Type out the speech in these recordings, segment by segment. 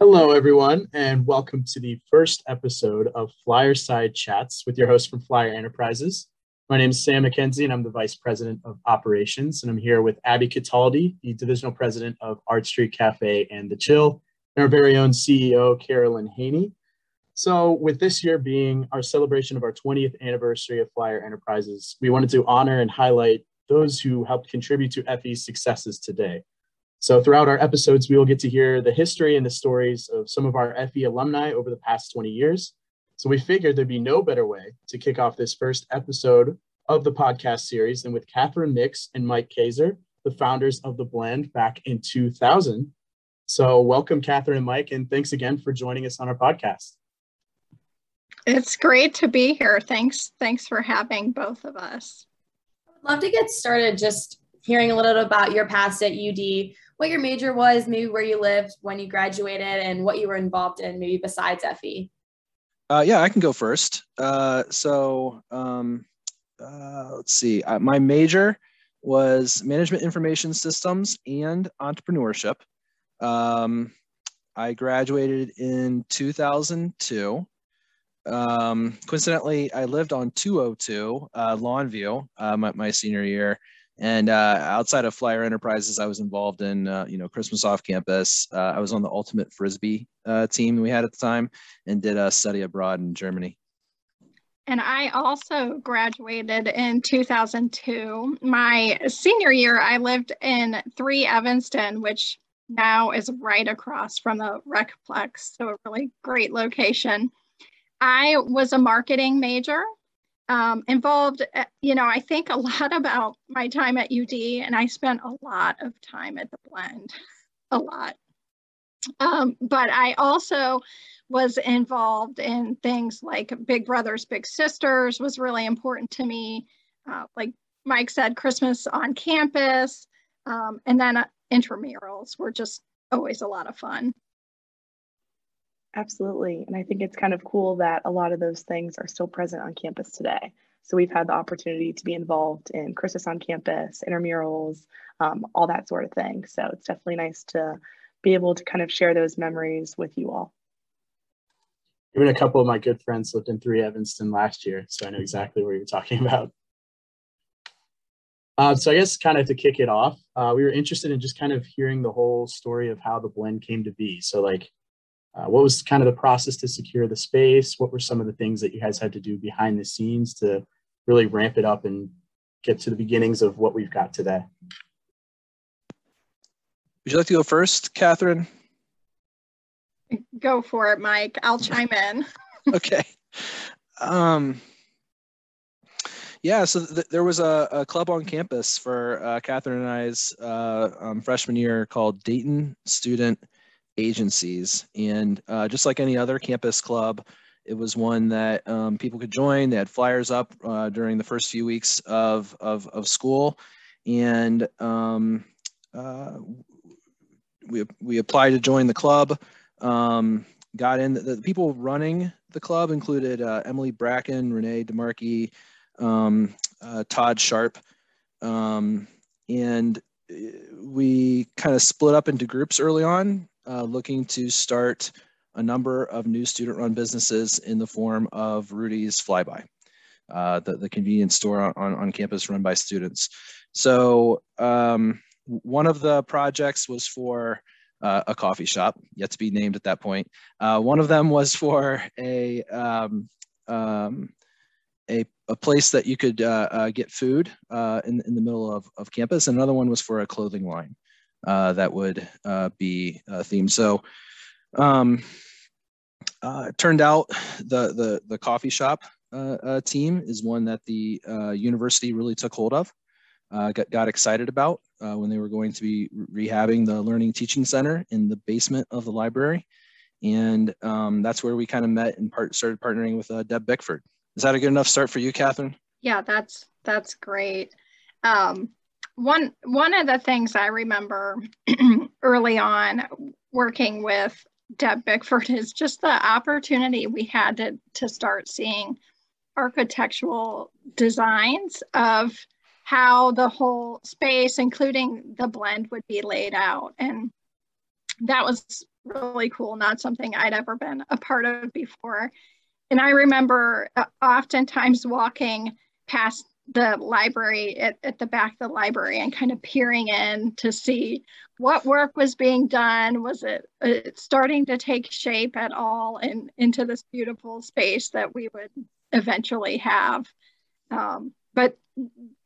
Hello, everyone, and welcome to the first episode of Flyer Side Chats with your host from Flyer Enterprises. My name is Sam McKenzie, and I'm the Vice President of Operations, and I'm here with Abby Cataldi, the Divisional President of Art Street Cafe and The Chill, and our very own CEO, Carolyn Haney. So, with this year being our celebration of our 20th anniversary of Flyer Enterprises, we wanted to honor and highlight those who helped contribute to FE's successes today. So throughout our episodes, we will get to hear the history and the stories of some of our FE alumni over the past 20 years. So we figured there'd be no better way to kick off this first episode of the podcast series than with Catherine Mix and Mike Kaiser, the founders of The Blend back in 2000. So welcome, Catherine and Mike, and thanks again for joining us on our podcast. It's great to be here. Thanks. Thanks for having both of us. I'd love to get started just hearing a little bit about your past at UD what your major was, maybe where you lived when you graduated, and what you were involved in, maybe besides FE. Uh, yeah, I can go first. Uh, so um, uh, let's see. Uh, my major was management information systems and entrepreneurship. Um, I graduated in 2002. Um, coincidentally, I lived on 202 uh, Lawnview uh, my, my, senior year, and uh, outside of Flyer Enterprises, I was involved in uh, you know Christmas on campus. Uh, I was on the ultimate frisbee uh, team we had at the time, and did a study abroad in Germany. And I also graduated in 2002. My senior year, I lived in Three Evanston, which now is right across from the Recplex, so a really great location. I was a marketing major um, involved, uh, you know, I think a lot about my time at UD, and I spent a lot of time at the blend, a lot. Um, but I also was involved in things like Big Brothers Big Sisters was really important to me. Uh, like Mike said, Christmas on campus, um, and then uh, intramurals were just always a lot of fun. Absolutely. And I think it's kind of cool that a lot of those things are still present on campus today. So we've had the opportunity to be involved in Christmas on campus, intramurals, um, all that sort of thing. So it's definitely nice to be able to kind of share those memories with you all. Even a couple of my good friends lived in 3 Evanston last year, so I know exactly what you're talking about. Uh, so I guess kind of to kick it off, uh, we were interested in just kind of hearing the whole story of how the blend came to be. So like uh, what was kind of the process to secure the space? What were some of the things that you guys had to do behind the scenes to really ramp it up and get to the beginnings of what we've got today? Would you like to go first, Catherine? Go for it, Mike. I'll chime in. okay. Um, yeah, so th- there was a, a, club on campus for uh, Catherine and I's uh, um, freshman year called Dayton Student agencies. And uh, just like any other campus club, it was one that um, people could join. They had flyers up uh, during the first few weeks of, of, of school. And um, uh, we, we applied to join the club. Um, got in, the, the, people running the club included uh, Emily Bracken, Renee DeMarkey, um, uh, Todd Sharp. Um, and uh, we kind of split up into groups early on uh, looking to start a number of new student-run businesses in the form of Rudy's Flyby, uh, the, the convenience store on, on campus run by students. So um, one of the projects was for uh, a coffee shop, yet to be named at that point. Uh, one of them was for a um, um, a, a place that you could uh, uh, get food uh, in, in the middle of, of campus. And another one was for a clothing line that would uh, be uh, themed. So um, uh, turned out the, the, the coffee shop uh, uh, team is one that the university really took hold of, got, got excited about when they were going to be rehabbing the Learning Teaching Center in the basement of the library. And um, that's where we kind of met and part, started partnering with Deb Bickford. Is that a good enough start for you, Catherine? Yeah, that's that's great. Um, one one of the things I remember early on working with Deb Bickford is just the opportunity we had to, to start seeing architectural designs of how the whole space, including the blend, would be laid out. And that was really cool, not something I'd ever been a part of before. And I remember uh, oftentimes walking past the library at, at the back of the library and kind of peering in to see what work was being done. Was it uh, starting to take shape at all and into this beautiful space that we would eventually have? Um, but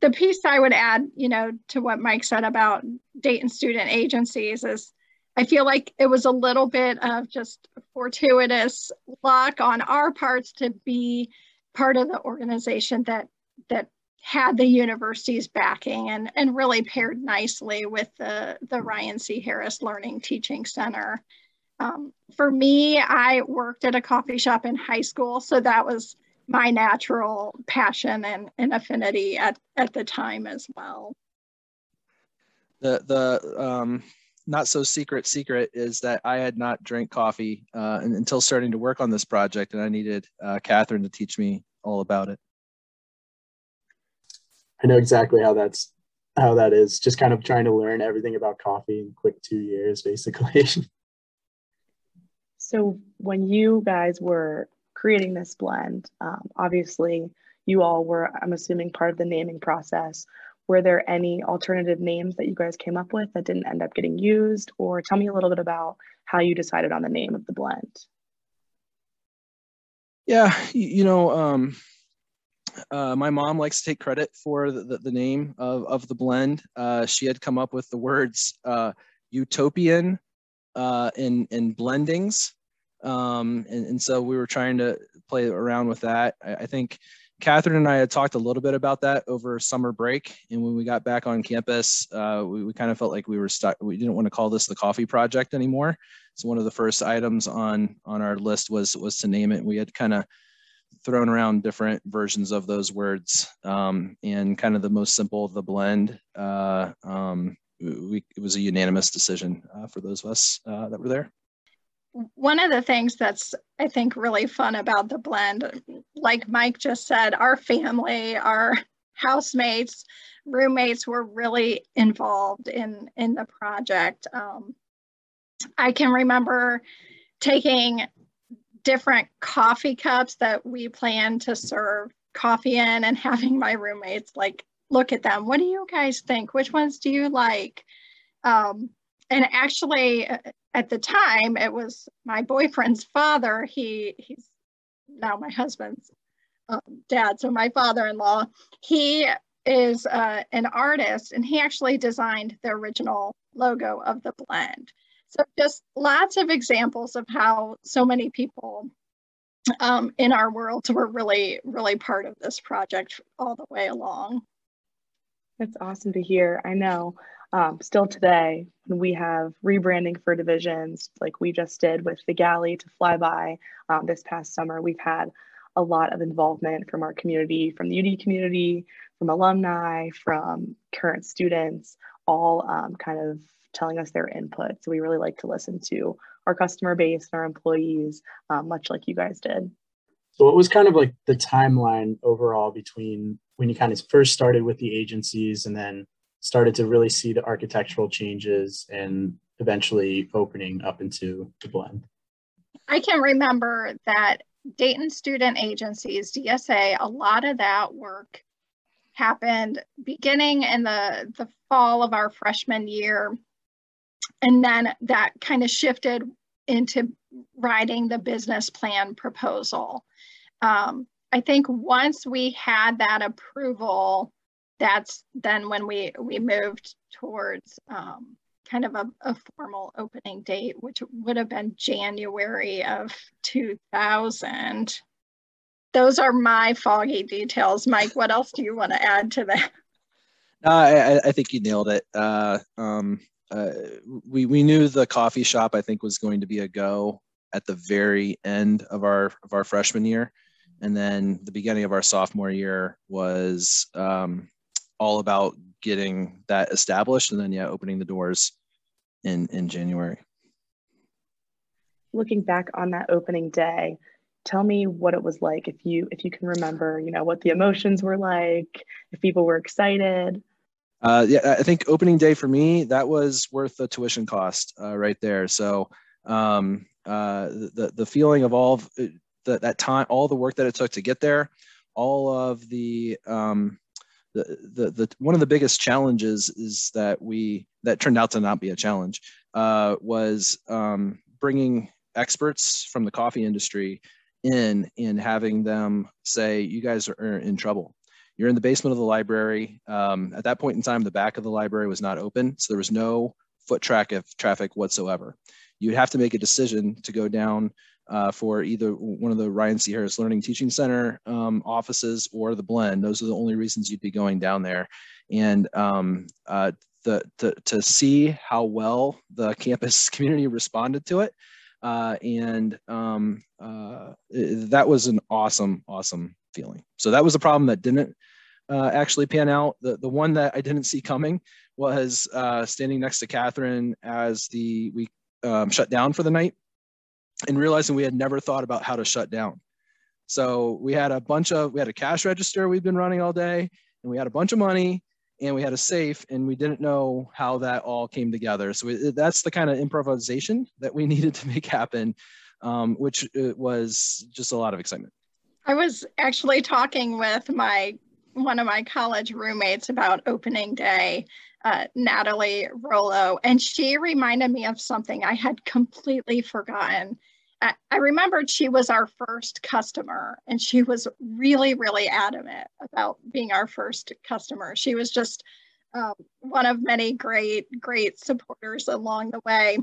the piece i would add you know to what mike said about dayton student agencies is i feel like it was a little bit of just fortuitous luck on our parts to be part of the organization that had the university's backing and, and really paired nicely with the, the Ryan C. Harris Learning Teaching Center. Um, for me, I worked at a coffee shop in high school, so that was my natural passion and, and affinity at, at the time as well. The, the um, not so secret secret is that I had not drank coffee uh, until starting to work on this project, and I needed uh, Catherine to teach me all about it. I know exactly how that's how that is. Just kind of trying to learn everything about coffee in quick two years, basically. so when you guys were creating this blend, um, obviously you all were, I'm assuming, part of the naming process. Were there any alternative names that you guys came up with that didn't end up getting used? Or tell me a little bit about how you decided on the name of the blend. Yeah, you know, um, uh, my mom likes to take credit for the, the, the name of, of the blend. Uh, she had come up with the words uh, utopian uh, in, in blendings. Um, and, and so we were trying to play around with that. I, I, think Catherine and I had talked a little bit about that over summer break. And when we got back on campus, uh, we, we kind of felt like we were stuck. We didn't want to call this the coffee project anymore. So one of the first items on, on our list was, was to name it. We had kind of thrown around different versions of those words um, kind of the most simple of the blend. Uh, um, we, it was a unanimous decision uh, for those of us uh, that were there. One of the things that's, I think, really fun about the blend, like Mike just said, our family, our housemates, roommates were really involved in, in the project. Um, I can remember taking different coffee cups that we plan to serve coffee in and having my roommates like look at them. What do you guys think? Which ones do you like? Um, and actually, uh, at the time, it was my boyfriend's father. He he's now my husband's um, dad, so my father-in-law. He is uh, an artist, and he actually designed the original logo of the blend. So just lots of examples of how so many people um, in our world were really, really part of this project all the way along. That's awesome to hear. I know um, still today, when we have rebranding for divisions, like we just did with the galley to flyby um, this past summer, we've had a lot of involvement from our community, from the UD community, from alumni, from current students, all um, kind of telling us their input. So we really like to listen to our customer base and our employees, um, much like you guys did. So, what was kind of like the timeline overall between when you kind of first started with the agencies and then started to really see the architectural changes and eventually opening up into the blend? I can remember that Dayton Student Agencies, DSA, a lot of that work happened beginning in the, the fall of our freshman year and then that kind of shifted into writing the business plan proposal. Um, I think once we had that approval, that's then when we we moved towards um, kind of a, a, formal opening date, which would have been January of 2000. Those are my foggy details. Mike, what else do you want to add to that? I, I think you nailed it. Uh, um, uh, we we knew the coffee shop I think was going to be a go at the very end of our of our freshman year, and then the beginning of our sophomore year was um, all about getting that established, and then yeah, opening the doors in in January. Looking back on that opening day, tell me what it was like if you if you can remember, you know, what the emotions were like, if people were excited. Uh, yeah, I think opening day for me that was worth the tuition cost uh, right there. So um, uh, the the feeling of all of uh, the, that time, all the work that it took to get there, all of the um, the, the the one of the biggest challenges is that we that turned out to not be a challenge uh, was um, bringing experts from the coffee industry in and having them say, "You guys are in trouble." You're in the basement of the library. Um, at that point in time, the back of the library was not open, so there was no foot traffic, traffic whatsoever. You'd have to make a decision to go down uh, for either one of the Ryan C. Harris Learning Teaching Center um, offices or the blend. Those are the only reasons you'd be going down there. And um, uh, the, the, to see how well the campus community responded to it. Uh, and um, uh, that was an awesome, awesome feeling. So that was a problem that didn't uh, actually pan out. The, the one that I didn't see coming was uh, standing next to Catherine as the we um, shut down for the night and realizing we had never thought about how to shut down. So we had a bunch of, we had a cash register we've been running all day and we had a bunch of money and we had a safe and we didn't know how that all came together. So it, that's the kind of improvisation that we needed to make happen, um, which uh, was just a lot of excitement. I was actually talking with my one of my college roommates about opening day, uh, Natalie Rollo, and she reminded me of something I had completely forgotten. I, I remembered she was our first customer, and she was really, really adamant about being our first customer. She was just um, one of many great, great supporters along the way.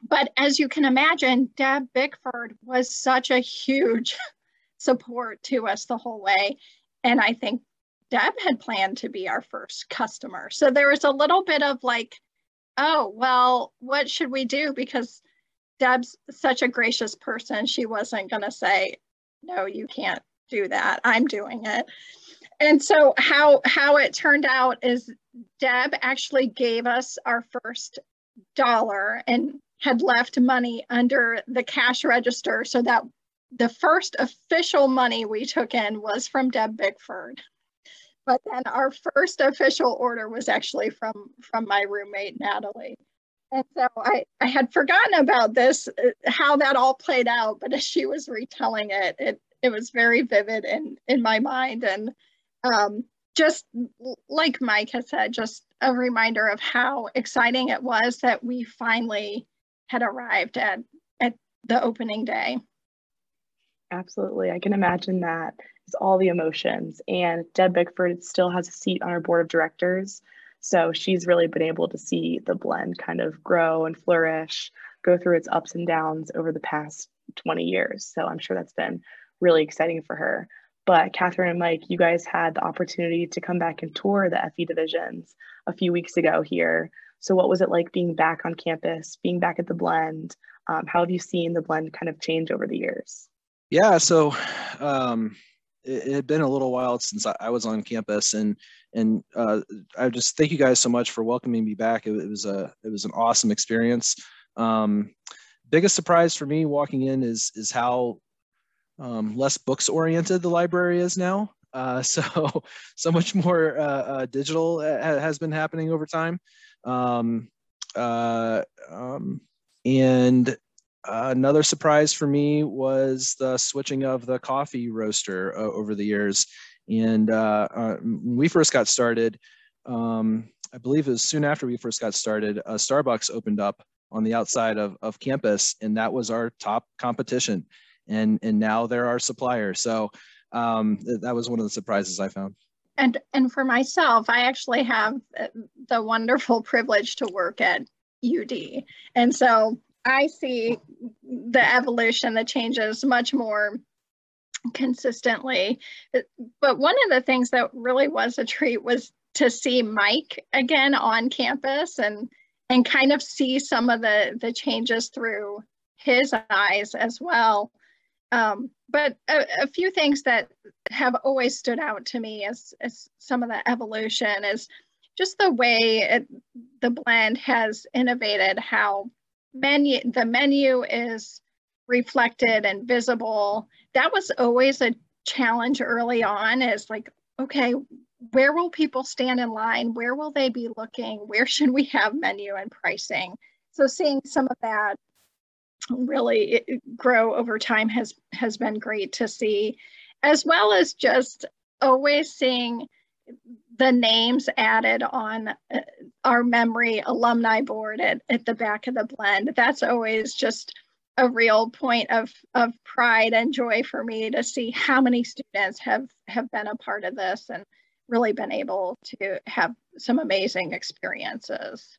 But as you can imagine, Deb Bickford was such a huge support to us the whole way. And I think Deb had planned to be our first customer. So there was a little bit of like, oh, well, what should we do? Because Deb's such a gracious person. She wasn't going to say, no, you can't do that. I'm doing it. And so how how it turned out is Deb actually gave us our first dollar and had left money under the cash register so that the first official money we took in was from Deb Bickford. But then our first official order was actually from from my roommate Natalie. And so I, I had forgotten about this, uh, how that all played out, but as she was retelling it, it, it was very vivid in, in my mind. And um, just like Mike has said, just a reminder of how exciting it was that we finally had arrived at, at the opening day. Absolutely. I can imagine that it's all the emotions. And Deb Bickford still has a seat on our board of directors. So she's really been able to see the blend kind of grow and flourish, go through its ups and downs over the past 20 years. So I'm sure that's been really exciting for her. But Catherine and Mike, you guys had the opportunity to come back and tour the FE divisions a few weeks ago here. So, what was it like being back on campus, being back at the blend? Um, how have you seen the blend kind of change over the years? Yeah, so um, it, it, had been a little while since I, I was on campus, and and uh, I just thank you guys so much for welcoming me back. It, it was a it was an awesome experience. Um, biggest surprise for me walking in is is how um, less books oriented the library is now. Uh, so so much more uh, uh, digital uh, has been happening over time. Um, uh, um, and another surprise for me was the switching of the coffee roaster uh, over the years. And uh, uh, when we first got started, um, I believe it was soon after we first got started, uh, Starbucks opened up on the outside of, of campus, and that was our top competition. And, and now they're our supplier. So um, th that was one of the surprises I found. And, and for myself, I actually have uh, the wonderful privilege to work at UD. And so I see the evolution, the changes much more consistently. But one of the things that really was a treat was to see Mike again on campus and and kind of see some of the the changes through his eyes as well. Um, but a, a, few things that have always stood out to me as, as some of the evolution is just the way it, the blend has innovated how menu the menu is reflected and visible that was always a challenge early on is like okay where will people stand in line? Where will they be looking? Where should we have menu and pricing? So seeing some of that really grow over time has has been great to see, as well as just always seeing the names added on uh, our memory alumni board at, at the back of the blend. That's always just a real point of, of pride and joy for me to see how many students have, have been a part of this and really been able to have some amazing experiences.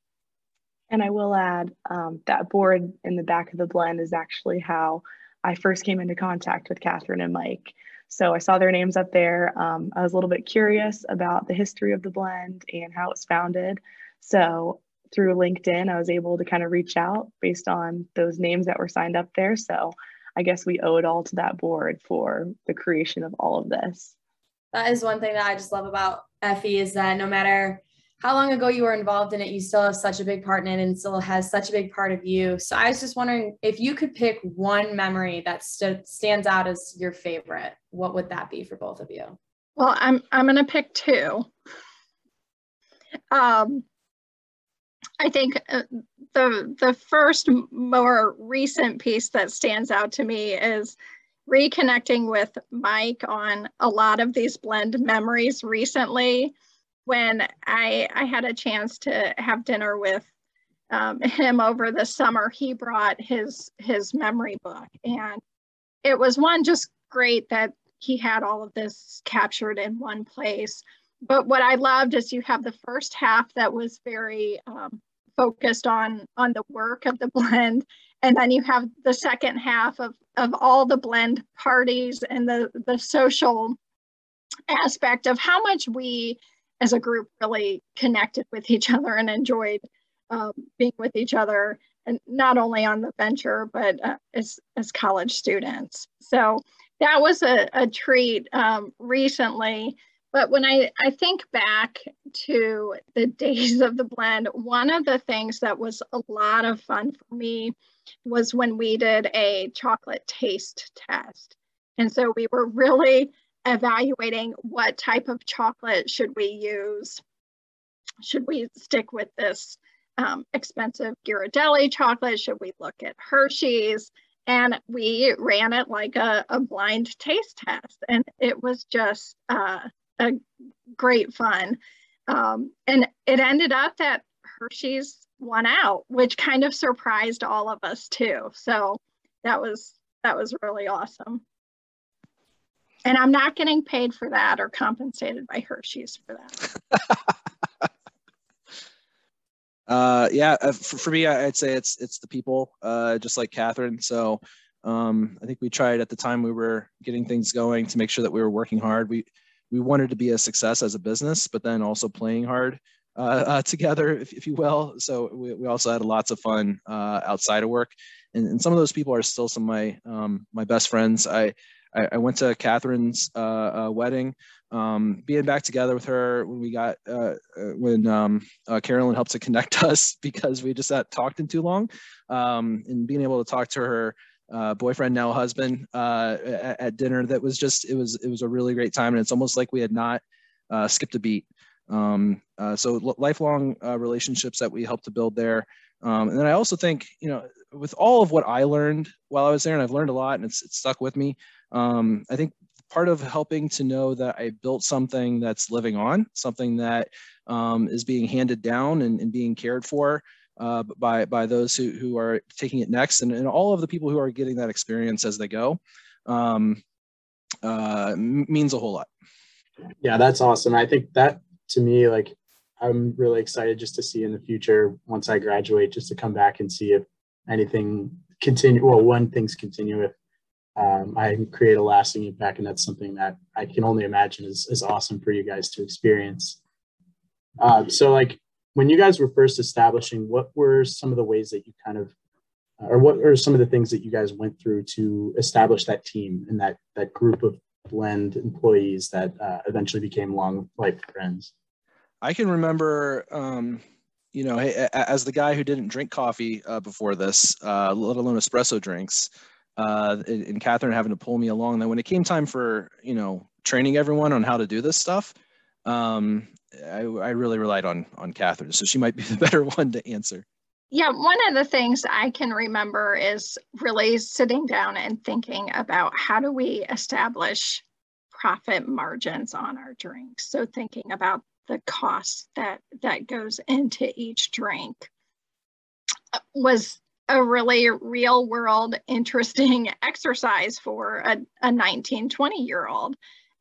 And I will add um, that board in the back of the blend is actually how I first came into contact with Catherine and Mike. So I saw their names up there. Um, I was a little bit curious about the history of the blend and how it was founded. So through LinkedIn, I was able to kind of reach out based on those names that were signed up there. So I guess we owe it all to that board for the creation of all of this. That is one thing that I just love about FE is that no matter how long ago you were involved in it, you still have such a big part in it and still has such a big part of you. So I was just wondering if you could pick one memory that st- stands out as your favorite, what would that be for both of you? Well, I'm I'm gonna pick two. Um, I think uh, the the first more recent piece that stands out to me is reconnecting with Mike on a lot of these blend memories recently when I, I had a chance to have dinner with um, him over the summer, he brought his his memory book, and it was one just great that he had all of this captured in one place. But what I loved is you have the first half that was very um, focused on on the work of the blend, and then you have the second half of of all the blend parties and the the social aspect of how much we as a group really connected with each other and enjoyed um, being with each other and not only on the venture but uh, as, as college students. So that was a, a treat um, recently. But when I, I think back to the days of the blend one of the things that was a lot of fun for me was when we did a chocolate taste test. And so we were really evaluating what type of chocolate should we use. Should we stick with this um, expensive Ghirardelli chocolate? Should we look at Hershey's? And we ran it like a, a blind taste test. And it was just uh, a great fun. Um, and it ended up that Hershey's won out, which kind of surprised all of us too. So that was that was really awesome. And I'm not getting paid for that or compensated by Hershey's for that. uh, yeah, uh, for, for, me, I'd say it's it's the people, uh, just like Catherine. So um, I think we tried at the time we were getting things going to make sure that we were working hard. We we wanted to be a success as a business, but then also playing hard uh, uh, together, if, if, you will. So we, we also had lots of fun uh, outside of work, and, and, some of those people are still some of my um, my best friends. I I, I went to Catherine's uh, uh, wedding. Um, being back together with her when we got uh, uh when um, uh, Carolyn helped to connect us because we just had talked in too long, um, and being able to talk to her uh, boyfriend now husband at, at, dinner that was just it was it was a really great time and it's almost like we had not skipped a beat. Um, so lifelong relationships that we helped to build there. Um, and then I also think, you know, with all of what I learned while I was there, and I've learned a lot and it's, it's stuck with me, um, I think part of helping to know that I built something that's living on, something that um, is being handed down and, and being cared for uh, by, by those who, who are taking it next and, and all of the people who are getting that experience as they go um, uh, means a whole lot. Yeah, that's awesome. I think that to me, like, I'm really excited just to see in the future once I graduate, just to come back and see if anything continue. Well, one things continue, if um, I can create a lasting impact. And that's something that I can only imagine is, is awesome for you guys to experience. Uh, so like when you guys were first establishing, what were some of the ways that you kind of, or what are some of the things that you guys went through to establish that team and that, that group of blend employees that uh, eventually became long life friends? I can remember, um, you know, as the guy who didn't drink coffee uh, before this, uh, let alone espresso drinks, uh, and Catherine having to pull me along. Then when it came time for you know training everyone on how to do this stuff, um, I, I really relied on on Catherine, so she might be the better one to answer. Yeah, one of the things I can remember is really sitting down and thinking about how do we establish profit margins on our drinks. So thinking about the cost that that goes into each drink was a really real world interesting exercise for a, a 19 20 year old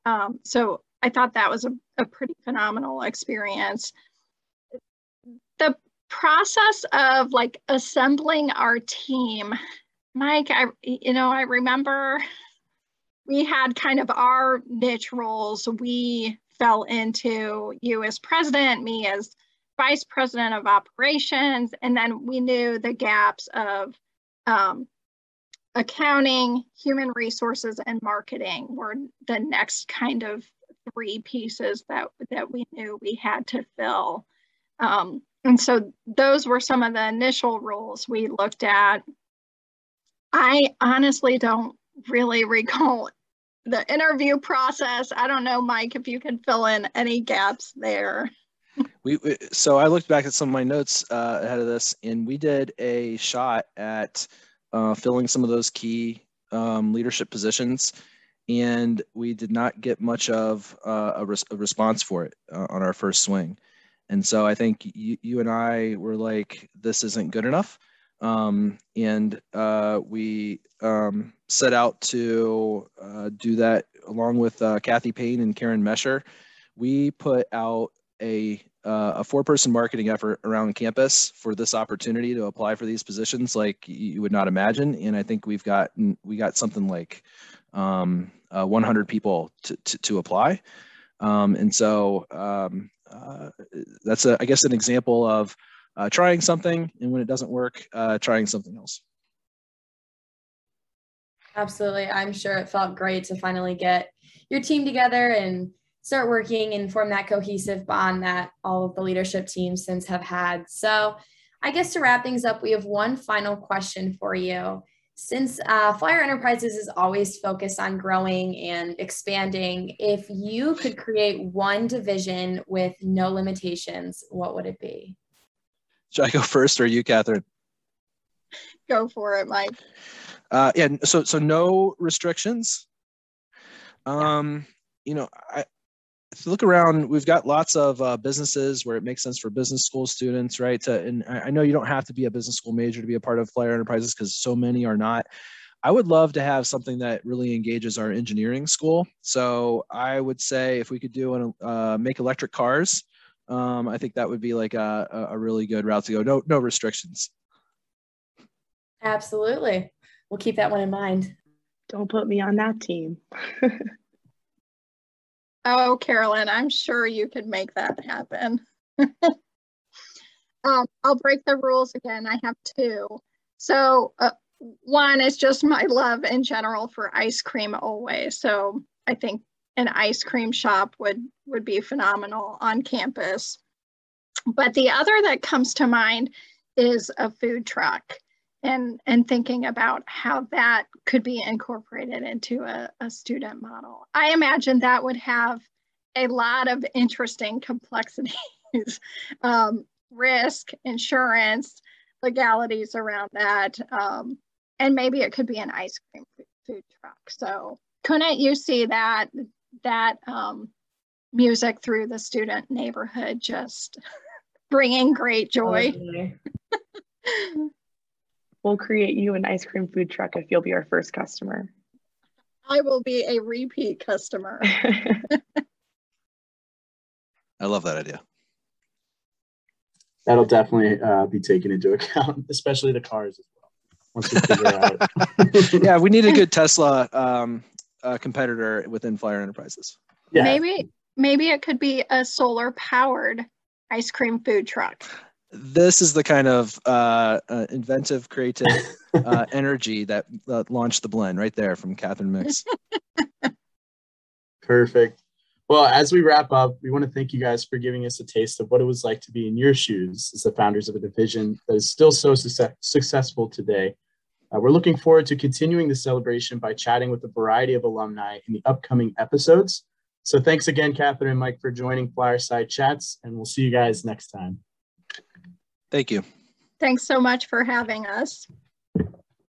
um, so i thought that was a, a pretty phenomenal experience. The process of like assembling our team mike i you know i remember we had kind of our niche roles. We fell into you as president me as vice president of operations and then we knew the gaps of um, accounting human resources and marketing were the next kind of three pieces that that we knew we had to fill um, and so those were some of the initial roles we looked at. I honestly don't really recall the interview process. I don't know, Mike, if you can fill in any gaps there. We, so I looked back at some of my notes uh, ahead of this, and we did a shot at uh, filling some of those key um, leadership positions, and we did not get much of uh, a, res- a, response for it uh, on our first swing. And so I think you, you and I were like, this isn't good enough. Um, and uh, we um, set out to uh, do that along with uh, Kathy Payne and Karen Mesher. We put out a, uh, a four person marketing effort around campus for this opportunity to apply for these positions like you would not imagine. And I think we've got, we got something like um, uh, 100 people to, to, to apply. Um, and so um, uh, that's a, I guess an example of uh, trying something and when it doesn't work, uh, trying something else. Absolutely. I'm sure it felt great to finally get your team together and start working and form that cohesive bond that all of the leadership teams since have had. So, I guess to wrap things up, we have one final question for you. Since uh, Flyer Enterprises is always focused on growing and expanding, if you could create one division with no limitations, what would it be? Should I go first or you, Catherine? Go for it, Mike. Uh, yeah, so so no restrictions. Um, yeah. you know, I, if you look around, we've got lots of uh, businesses where it makes sense for business school students, right? To, and I know you don't have to be a business school major to be a part of Flyer Enterprises because so many are not. I would love to have something that really engages our engineering school. So I would say if we could do an uh, make electric cars, um, I think that would be like a, a really good route to go. No, no restrictions. Absolutely. We'll keep that one in mind. Don't put me on that team. Oh, Carolyn, I'm sure you could make that happen. um, I'll break the rules again. I have two. So uh, one is just my love in general for ice cream always. So I think an ice cream shop would would be phenomenal on campus. But the other that comes to mind is a food truck and and thinking about how that could be incorporated into a, a student model. I imagine that would have a lot of interesting complexities, um, risk, insurance, legalities around that, um, and maybe it could be an ice cream food truck. So couldn't you see that that um, music through the student neighborhood just bringing great joy? We'll create you an ice cream food truck if you'll be our first customer. I will be a repeat customer. I love that idea. That'll definitely uh, be taken into account, especially the cars as well. Once we figure out. yeah, we need a good Tesla um, uh, competitor within Flyer Enterprises. Yeah. Maybe maybe it could be a solar powered ice cream food truck this is the kind of uh, uh, inventive, creative uh, energy that launched the blend right there from Catherine Mix. Perfect. Well, as we wrap up, we want to thank you guys for giving us a taste of what it was like to be in your shoes as the founders of a division that is still so su- successful today. Uh, we're looking forward to continuing the celebration by chatting with a variety of alumni in the upcoming episodes. So thanks again, Catherine and Mike, for joining Flyerside Chats, and we'll see you guys next time. Thank you. Thanks so much for having us.